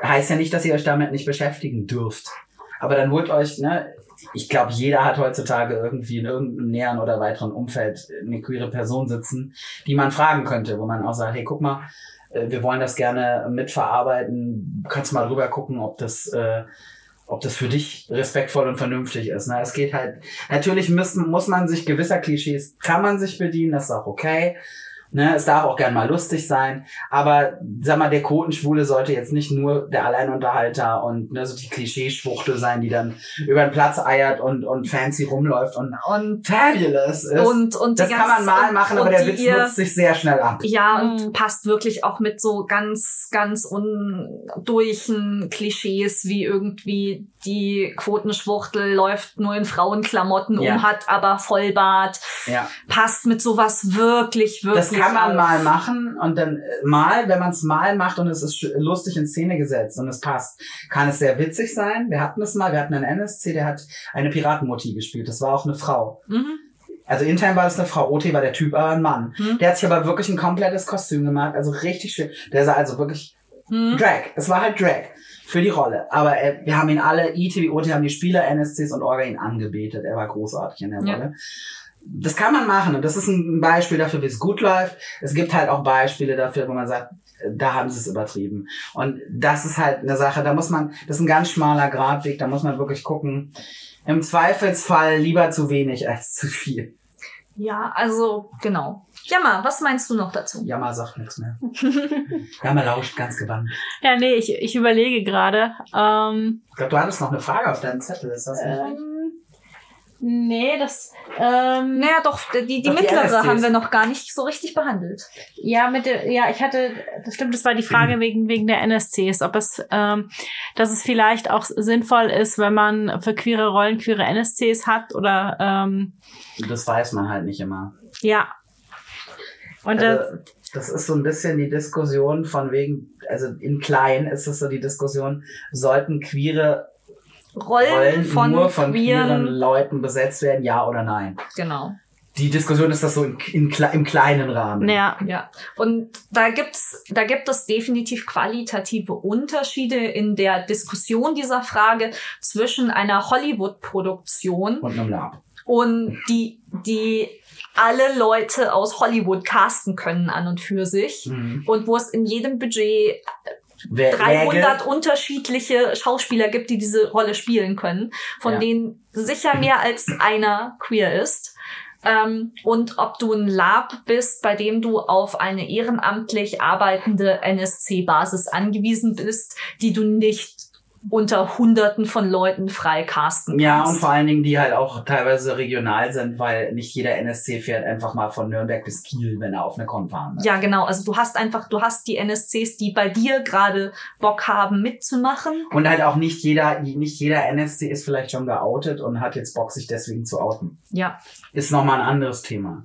heißt ja nicht, dass ihr euch damit nicht beschäftigen dürft. Aber dann holt euch, ne, ich glaube, jeder hat heutzutage irgendwie in irgendeinem näheren oder weiteren Umfeld eine queere Person sitzen, die man fragen könnte, wo man auch sagt, hey, guck mal, äh, wir wollen das gerne mitverarbeiten, kannst mal drüber gucken, ob das, äh, ob das für dich respektvoll und vernünftig ist. Ne? Es geht halt, natürlich müssen, muss man sich gewisser Klischees, kann man sich bedienen, das ist auch okay. Ne, es darf auch gern mal lustig sein, aber sag mal, der Quotenschwule sollte jetzt nicht nur der Alleinunterhalter und ne, so die Klischeeschwuchtel sein, die dann über den Platz eiert und, und fancy rumläuft und Und, fabulous ist. und, und das die kann man mal und- machen, und aber der Witz ihr- nutzt sich sehr schnell ab. Ja, Mhm. und passt wirklich auch mit so ganz, ganz undurchen Klischees, wie irgendwie die Quotenschwuchtel läuft nur in Frauenklamotten Ja. um, hat aber Vollbart. Ja. Passt mit sowas wirklich, wirklich. Das kann man auf. mal machen und dann äh, mal, wenn man es mal macht und es ist lustig in Szene gesetzt und es passt, kann es sehr witzig sein. Wir hatten es mal, wir hatten einen NSC, der hat eine Piratenmutti gespielt. Das war auch eine Frau. Mhm. Also intern war das eine Frau, OT war der Typ aber ein Mann. Hm. Der hat sich aber wirklich ein komplettes Kostüm gemacht, also richtig schön. Der sah also wirklich Hm. Drag. Es war halt Drag für die Rolle. Aber äh, wir haben ihn alle, ITW, OT haben die Spieler, NSCs und Orga ihn angebetet. Er war großartig in der Ja. Das kann man machen und das ist ein Beispiel dafür, wie es gut läuft. Es gibt halt auch Beispiele dafür, wo man sagt, äh, da haben sie es übertrieben. Und das ist halt eine Sache, da muss man, das ist ein ganz schmaler Gradweg, da muss man wirklich gucken. Im Zweifelsfall lieber zu wenig als zu viel. Ja, also, genau. Jammer, was meinst du noch dazu? Jammer sagt nichts mehr. Jammer lauscht ganz gebannt. Ja, nee, ich, ich überlege gerade. Ähm, Ich glaube, du hattest noch eine Frage auf deinem Zettel, ist das nicht? ähm, nee, das, ähm, Naja, doch, die, die Doch, die mittlere NSCs. haben wir noch gar nicht so richtig behandelt. ja, mit der, ja, ich hatte, das stimmt, das war die Frage wegen, wegen der NSCs, ob es, ähm, dass es vielleicht auch sinnvoll ist, wenn man für queere Rollen queere NSCs hat oder, ähm, Das weiß man halt nicht immer. ja. Und das, Also, das ist so ein bisschen die Diskussion von wegen, also in klein ist es so die Diskussion, sollten queere Rollen, Rollen von, nur von queeren queeren, Leuten besetzt werden, ja oder nein? genau. die Diskussion ist das so in, in, im kleinen Rahmen. Ja. Ja, und da gibt's, da gibt es definitiv qualitative Unterschiede in der Diskussion dieser Frage zwischen einer Hollywood-Produktion Und einem Lab. und die, die alle Leute aus Hollywood casten können an und für sich Mhm. und wo es in jedem Budget 300 unterschiedliche Schauspieler gibt, die diese Rolle spielen können, von Ja. denen sicher mehr als einer queer ist. Ähm, und ob du ein Lab bist, bei dem du auf eine ehrenamtlich arbeitende NSC-Basis angewiesen bist, die du nicht unter Hunderten von Leuten frei casten Ja, und kannst. vor allen Dingen, die halt auch teilweise regional sind, weil nicht jeder NSC fährt einfach mal von Nürnberg bis Kiel, wenn er auf eine Con fahren will. ja, genau. Also du hast einfach, du hast die NSCs, die bei dir gerade Bock haben mitzumachen. Und halt auch nicht jeder, nicht jeder NSC ist vielleicht schon geoutet und hat jetzt Bock, sich deswegen zu outen. Ja, Ist nochmal ein anderes Thema.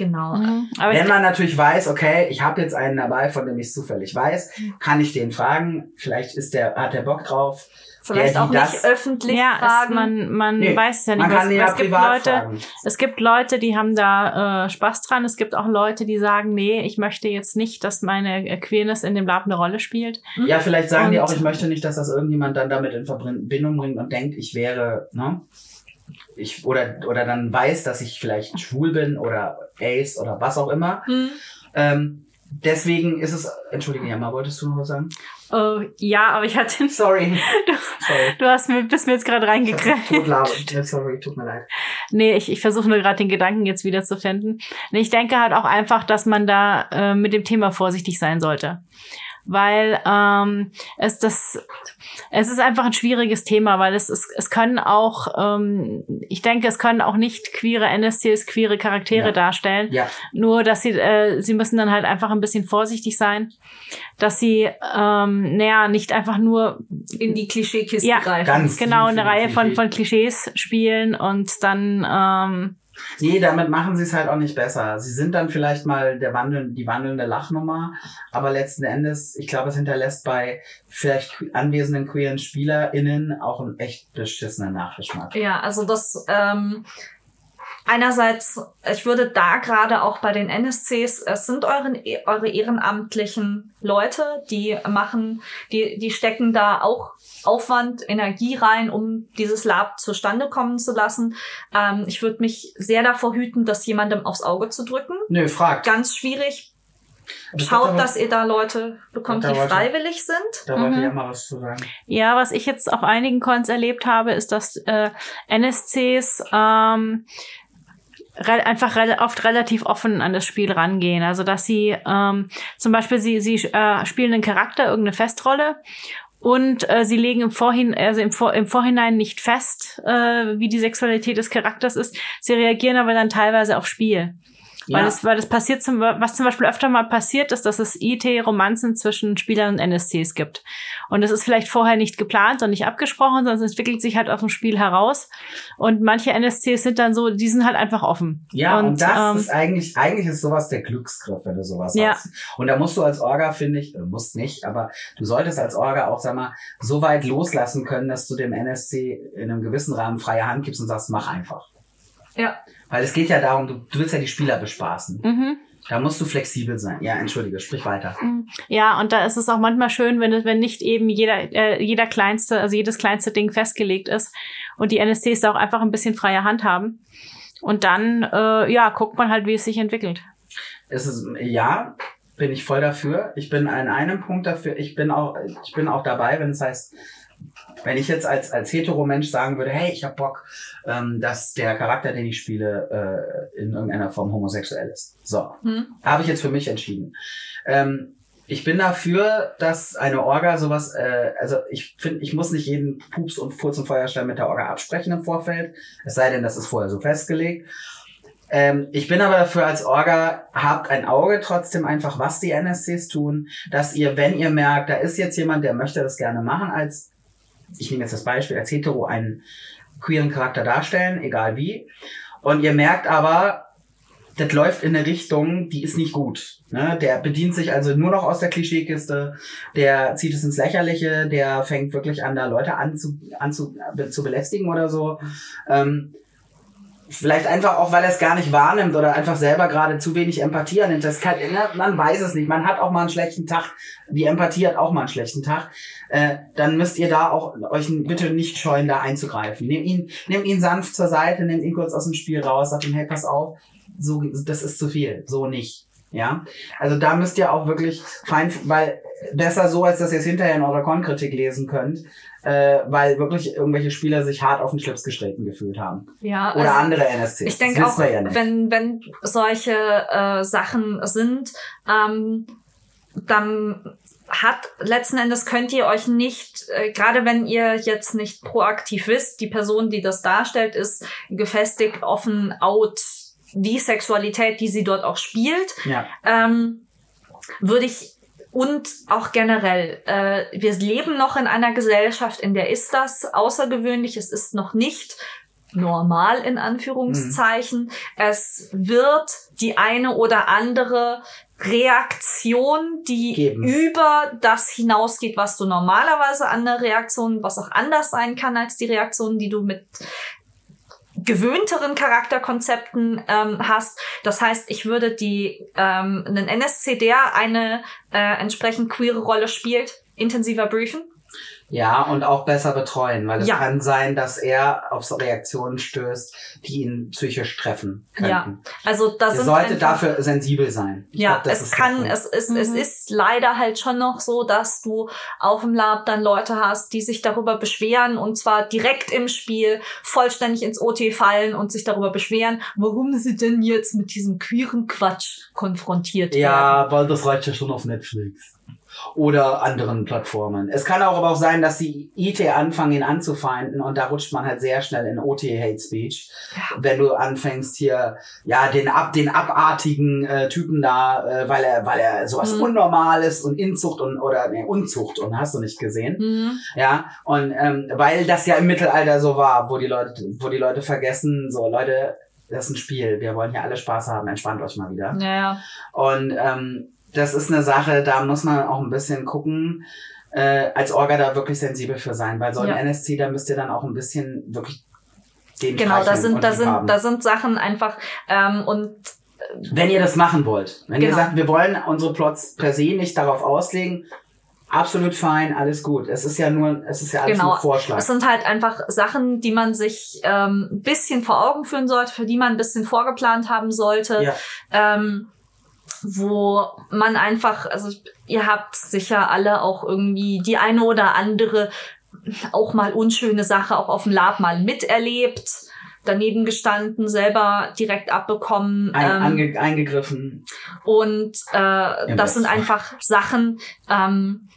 Genau. Mhm. Aber Wenn man natürlich weiß, okay, ich habe jetzt einen dabei, von dem ich zufällig weiß, kann ich den fragen. Vielleicht ist der, hat der Bock drauf. Vielleicht der, auch die nicht das- öffentlich ja, fragen. man, man Nee, weiß es ja nicht. Man kann was- ja es gibt privat Leute, fragen. Es gibt Leute, die haben da äh, Spaß dran. Es gibt auch Leute, die sagen, nee, ich möchte jetzt nicht, dass meine Queerness in dem Lab eine Rolle spielt. Ja, vielleicht sagen die Und- auch, ich möchte nicht, dass das irgendjemand dann damit in Verbindung bringt und denkt, ich wäre, ne? Ich, oder, oder dann weiß, dass ich vielleicht schwul bin oder ace oder was auch immer. Hm. Ähm, deswegen ist es, entschuldige, Jammer, wolltest du noch was sagen? Äh, ja, aber ich hatte, Sorry. Sorry. du hast mir, bist mir jetzt gerade reingekriegt. Sorry, tut mir leid. Nee, ich, ich versuche nur gerade den Gedanken jetzt wieder zu finden. Ich denke halt auch einfach, dass man da äh, mit dem Thema vorsichtig sein sollte. Weil ähm, es das es ist einfach ein schwieriges Thema, weil es es, es können auch ähm, ich denke es können auch nicht queere NSCs queere Charaktere Ja. darstellen. Ja, Nur dass sie äh, sie müssen dann halt einfach ein bisschen vorsichtig sein, dass sie ähm, naja nicht einfach nur in die Klischeekiste Ja, greifen. ganz genau eine in die Reihe von von Klischees spielen und dann ähm, Nee, damit machen sie es halt auch nicht besser. Sie sind dann vielleicht mal der wandeln, die wandelnde Lachnummer, aber letzten Endes, ich glaube, es hinterlässt bei vielleicht anwesenden queeren SpielerInnen auch einen echt beschissenen Nachgeschmack. Ja, also das ähm, einerseits, ich würde da gerade auch bei den NSCs, es sind euren, eure ehrenamtlichen Leute, die machen, die, die stecken da auch Aufwand, Energie rein, um dieses Lab zustande kommen zu lassen. Ähm, ich würde mich sehr davor hüten, das jemandem aufs Auge zu drücken. Nö, fragt. Ganz schwierig. Ich Schaut, dass ihr da Leute bekommt, Da die wollte- freiwillig sind. Da wollte Mhm. ja mal was zu sagen. Ja, was ich jetzt auf einigen Cons erlebt habe, ist, dass äh, NSCs ähm, einfach re oft relativ offen an das Spiel rangehen. Also dass sie ähm, zum Beispiel sie sie äh, spielen einen Charakter, irgendeine Festrolle und äh, sie legen im Vorhin also im, Vor im Vorhinein nicht fest, äh, wie die Sexualität des Charakters ist. Sie reagieren aber dann teilweise auf Spiel. Weil Ja. es, weil es passiert zum, was zum Beispiel öfter mal passiert ist, dass es IT-Romanzen zwischen Spielern und NSCs gibt. Und das ist vielleicht vorher nicht geplant und nicht abgesprochen, sondern es entwickelt sich halt aus dem Spiel heraus. Und manche NSCs sind dann so, die sind halt einfach offen. Ja, und, das ähm, ist eigentlich, eigentlich ist sowas der Glücksgriff, wenn du sowas Ja. hast. Und da musst du als Orga, finde ich, äh, musst nicht, aber du solltest als Orga auch, sag mal, so weit loslassen können, dass du dem NSC in einem gewissen Rahmen freie Hand gibst und sagst, mach einfach. Ja. Weil es geht ja darum, du, du willst ja die Spieler bespaßen. Mhm. Da musst du flexibel sein. Ja, entschuldige, sprich weiter. Ja, und da ist es auch manchmal schön, wenn, wenn nicht eben jeder, äh, jeder kleinste, also jedes kleinste Ding festgelegt ist und die NSCs da auch einfach ein bisschen freie Hand haben. Und dann, äh, ja, guckt man halt, wie es sich entwickelt. Es ist, ja, bin ich voll dafür. Ich bin an einem Punkt dafür. Ich bin auch, ich bin auch dabei, wenn es heißt, wenn ich jetzt als, als Hetero-Mensch sagen würde, hey, ich hab Bock, ähm, dass der Charakter, den ich spiele, äh, in irgendeiner Form homosexuell ist. So. Hm? Habe ich jetzt für mich entschieden. Ähm, ich bin dafür, dass eine Orga sowas, äh, also ich finde, ich muss nicht jeden Pups und Furz und Feuerstein mit der Orga absprechen im Vorfeld. Es sei denn, das ist vorher so festgelegt. Ähm, ich bin aber dafür als Orga, habt ein Auge trotzdem einfach, was die NSCs tun, dass ihr, wenn ihr merkt, da ist jetzt jemand, der möchte das gerne machen, als, ich nehme jetzt das Beispiel, als Hetero einen queeren Charakter darstellen, egal wie, und ihr merkt aber, das läuft in eine Richtung, die ist nicht gut. Ne? Der bedient sich also nur noch aus der Klischeekiste, der zieht es ins Lächerliche, der fängt wirklich an, da Leute an zu, an zu, be- zu belästigen oder so. Ähm, Vielleicht einfach auch, weil er es gar nicht wahrnimmt oder einfach selber gerade zu wenig Empathie annimmt. Das kann, man weiß es nicht. Man hat auch mal einen schlechten Tag. Die Empathie hat auch mal einen schlechten Tag. Äh, dann müsst ihr da auch euch bitte nicht scheuen, da einzugreifen. Nehmt ihn, nehmt ihn sanft zur Seite, nehmt ihn kurz aus dem Spiel raus, sagt ihm, hey, pass auf, so, das ist zu viel, so nicht. Ja, also da müsst ihr auch wirklich fein, weil besser so, als dass ihr es hinterher in eurer Kon-Kritik lesen könnt, äh, weil wirklich irgendwelche Spieler sich hart auf den Schlips gestreten gefühlt haben. Ja, Oder also andere NSCs. ich denke auch, ja wenn, wenn solche äh, Sachen sind, ähm, dann hat letzten Endes könnt ihr euch nicht, äh, gerade wenn ihr jetzt nicht proaktiv wisst, die Person, die das darstellt, ist gefestigt, offen, out, die Sexualität, die sie dort auch spielt, Ja, ähm, würde ich und auch generell, äh, wir leben noch in einer Gesellschaft, in der ist das außergewöhnlich, es ist noch nicht normal in Anführungszeichen. Es wird die eine oder andere Reaktion, die Geben. über das hinausgeht, was du normalerweise an der Reaktion, was auch anders sein kann als die Reaktion, die du mit gewöhnteren Charakterkonzepten ähm, hast. Das heißt, ich würde die ähm, einen NSC, der eine äh, entsprechend queere Rolle spielt, intensiver briefen. Ja, und auch besser betreuen, weil es Ja. kann sein, dass er auf so Reaktionen stößt, die ihn psychisch treffen Ja, könnten. Also da Ihr sind solltet einfach- dafür sensibel sein. Ich Ja, glaub, das es kann, es ist, es Mhm. ist leider halt schon noch so, dass du auf dem Lab dann Leute hast, die sich darüber beschweren und zwar direkt im Spiel vollständig ins OT fallen und sich darüber beschweren, warum sie denn jetzt mit diesem queeren Quatsch konfrontiert werden. Ja, weil das reicht ja schon auf Netflix. Oder anderen Plattformen. Es kann auch aber auch sein, dass die IT anfangen, ihn anzufeinden und da rutscht man halt sehr schnell in OT Hate Speech. Wenn du anfängst hier, ja, den ab, den abartigen äh, Typen da, äh, weil er, weil er sowas Mhm. Unnormales und Inzucht und, oder, nee, Unzucht und hast du nicht gesehen. Mhm. Ja, und ähm, weil das ja im Mittelalter so war, wo die Leute, wo die Leute vergessen, so Leute, das ist ein Spiel, wir wollen hier alle Spaß haben, entspannt euch mal wieder. Ja, Und ähm, das ist eine Sache, da muss man auch ein bisschen gucken, äh, als Orga da wirklich sensibel für sein, weil so ein Ja. NSC, da müsst ihr dann auch ein bisschen wirklich den genau, da sind, da sind, da sind Sachen einfach ähm, und Wenn ihr das machen wollt, wenn ihr Genau. sagt, wir wollen unsere Plots per se nicht darauf auslegen, absolut fein, alles gut. Es ist ja nur, es ist ja alles Genau. nur Vorschlag. Es sind halt einfach Sachen, die man sich ähm, ein bisschen vor Augen führen sollte, für die man ein bisschen vorgeplant haben sollte. Ja. Ähm, wo man einfach, also ihr habt sicher alle auch irgendwie die eine oder andere auch mal unschöne Sache auch auf dem Lab mal miterlebt, daneben gestanden, selber direkt abbekommen. Ein, ähm, ange, eingegriffen. und äh, Im das sind einfach Sachen, ähm,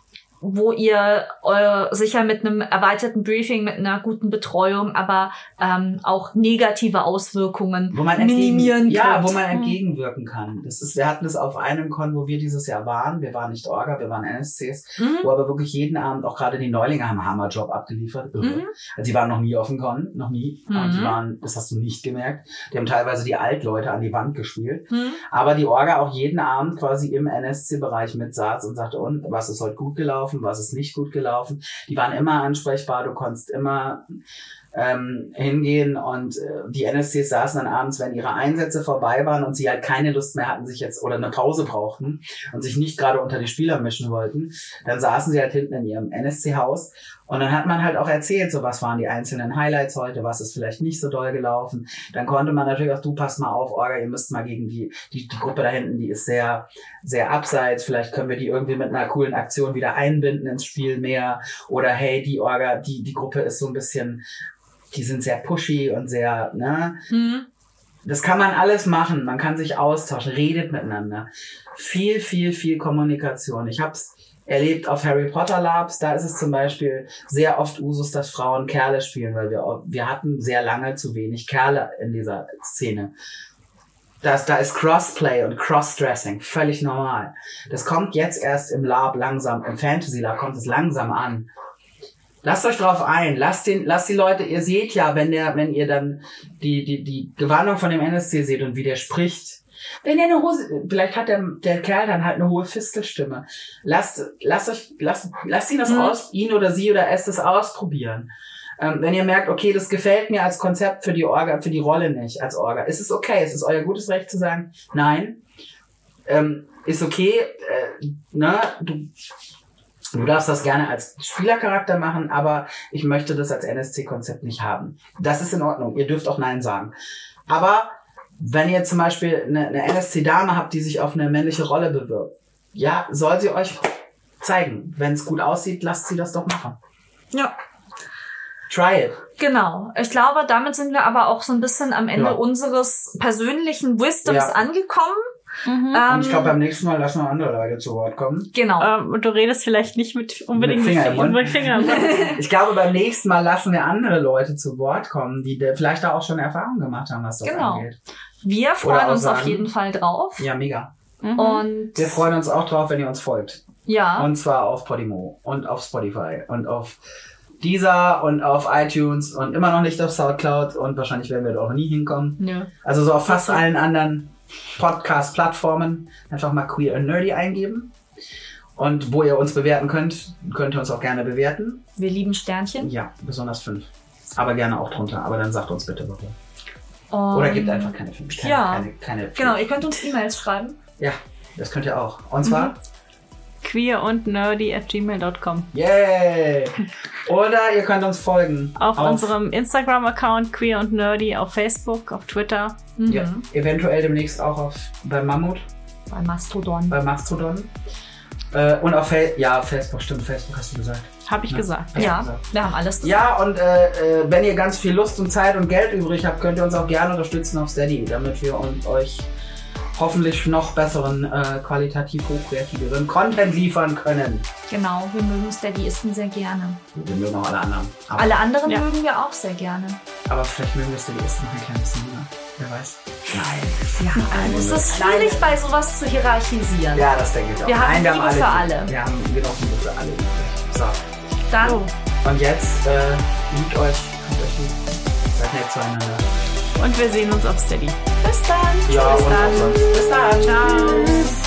wo ihr äh, sicher mit einem erweiterten Briefing, mit einer guten Betreuung, aber ähm, auch negative Auswirkungen wo man entgegen, minimieren ja, wo man entgegenwirken kann. Das ist, wir hatten es auf einem Con, wo wir dieses Jahr waren. Wir waren nicht Orga, wir waren NSCs, Mhm. wo aber wirklich jeden Abend, auch gerade die Neulinge haben einen Hammerjob abgeliefert. Mhm. Also die waren noch nie auf dem Con, noch nie. Mhm. Die waren, das hast du nicht gemerkt. Die haben teilweise die Altleute an die Wand gespielt. Mhm. Aber die Orga auch jeden Abend quasi im NSC-Bereich mitsaß und sagte, und was ist heute gut gelaufen, was ist nicht gut gelaufen. Die waren immer ansprechbar, du konntest immer ähm, hingehen und äh, die NSCs saßen dann abends, wenn ihre Einsätze vorbei waren und sie halt keine Lust mehr hatten, sich jetzt oder eine Pause brauchten und sich nicht gerade unter die Spieler mischen wollten, dann saßen sie halt hinten in ihrem NSC-Haus und dann hat man halt auch erzählt, so was waren die einzelnen Highlights heute, was ist vielleicht nicht so doll gelaufen. Dann konnte man natürlich auch, du pass mal auf, Orga, ihr müsst mal gegen die, die, die Gruppe da hinten, die ist sehr, sehr abseits. Vielleicht können wir die irgendwie mit einer coolen Aktion wieder einbinden ins Spiel mehr. Oder hey, die Orga, die, die Gruppe ist so ein bisschen, die sind sehr pushy und sehr, ne? Mhm. Das kann man alles machen. Man kann sich austauschen, redet miteinander. Viel, viel, viel Kommunikation. Ich hab's erlebt auf Harry Potter Labs. Da ist es zum Beispiel sehr oft Usus, dass Frauen Kerle spielen, weil wir, wir hatten sehr lange zu wenig Kerle in dieser Szene. Das, da ist Crossplay und Crossdressing völlig normal. Das kommt jetzt erst im Lab langsam, im Fantasy Lab kommt es langsam an. Lasst euch drauf ein, lasst den, lasst die Leute, ihr seht ja, wenn der, wenn ihr dann die, die, die Gewandung von dem NSC seht und wie der spricht. Wenn er eine Hose, vielleicht hat der, der Kerl dann halt eine hohe Fistelstimme. Lasst, lasst euch, lasst, lasst ihn das Mhm. aus, ihn oder sie oder es das ausprobieren. Ähm, wenn ihr merkt, okay, das gefällt mir als Konzept für die Orga, für die Rolle nicht als Orga, ist es okay, es ist euer gutes Recht zu sagen, nein, ähm, ist okay, äh, ne, du, du darfst das gerne als Spielercharakter machen, aber ich möchte das als NSC-Konzept nicht haben. Das ist in Ordnung, ihr dürft auch Nein sagen. Aber wenn ihr zum Beispiel eine, eine NSC-Dame habt, die sich auf eine männliche Rolle bewirbt, ja, soll sie euch zeigen. Wenn es gut aussieht, lasst sie das doch machen. Ja. Try it. Genau. Ich glaube, damit sind wir aber auch so ein bisschen am Ende Ja. unseres persönlichen Wisdoms Ja. angekommen. Mhm. Ähm, Und ich glaube, beim nächsten Mal lassen wir andere Leute zu Wort kommen. genau. Ähm, und du redest vielleicht nicht mit unbedingt Mit Finger im Mund. mit Finger im Mund. Ich glaube, beim nächsten Mal lassen wir andere Leute zu Wort kommen, die vielleicht da auch schon Erfahrung gemacht haben, was das Genau. angeht. wir freuen uns auf jeden Fall drauf. Ja, mega. Mhm. Und Wir freuen uns auch drauf, wenn ihr uns folgt. ja, Und zwar auf Podimo und auf Spotify und auf Deezer und auf iTunes und immer noch nicht auf Soundcloud und wahrscheinlich werden wir da auch nie hinkommen. nö. Also so auf fast allen anderen Podcast-Plattformen einfach mal Queer and Nerdy eingeben. Und wo ihr uns bewerten könnt, könnt ihr uns auch gerne bewerten. Wir lieben Sternchen. Ja, besonders fünf. Aber gerne auch drunter. Aber dann sagt uns bitte warum. Und Oder gebt einfach keine fünf. Keine, ja. keine, keine Genau, ihr könnt uns E-Mails schreiben. Ja, das könnt ihr auch. Und zwar, Queer und nerdy at gmail.com. yay! Oder ihr könnt uns folgen. Auf, unserem Instagram-Account Queer und Nerdy, auf Facebook, auf Twitter. Mhm. Ja, eventuell demnächst auch auf, bei Mammut, Bei Mastodon. bei Mastodon. Äh, und auf Fa ja, Facebook, stimmt, Facebook hast du gesagt. Habe ich Ja. gesagt. Ja, gesagt. wir haben alles gesagt. Ja, und äh, äh, wenn ihr ganz viel Lust und Zeit und Geld übrig habt, könnt ihr uns auch gerne unterstützen auf Steady, damit wir und euch hoffentlich noch besseren, äh, qualitativ hochkreativeren Content liefern können. Genau, wir mögen Steadyisten sehr gerne. Wir mögen auch alle anderen. Aber, Alle anderen Ja. mögen wir auch sehr gerne. aber vielleicht mögen wir Steadyisten noch ein kleines bisschen mehr. Wer weiß. Nein. Ja, also es ist schwierig, bei sowas zu hierarchisieren. Ja, das denke ich auch. Wir haben Nein, Liebe für lieb. alle. Wir haben genug Liebe für alle. übrig. So. Dann, Und jetzt äh, liebt euch, habt euch lieb. Seid nett zueinander. Und wir sehen uns auf Steady. bis dann. Ja, Bis dann. Bis dann. Ciao. Tschüss.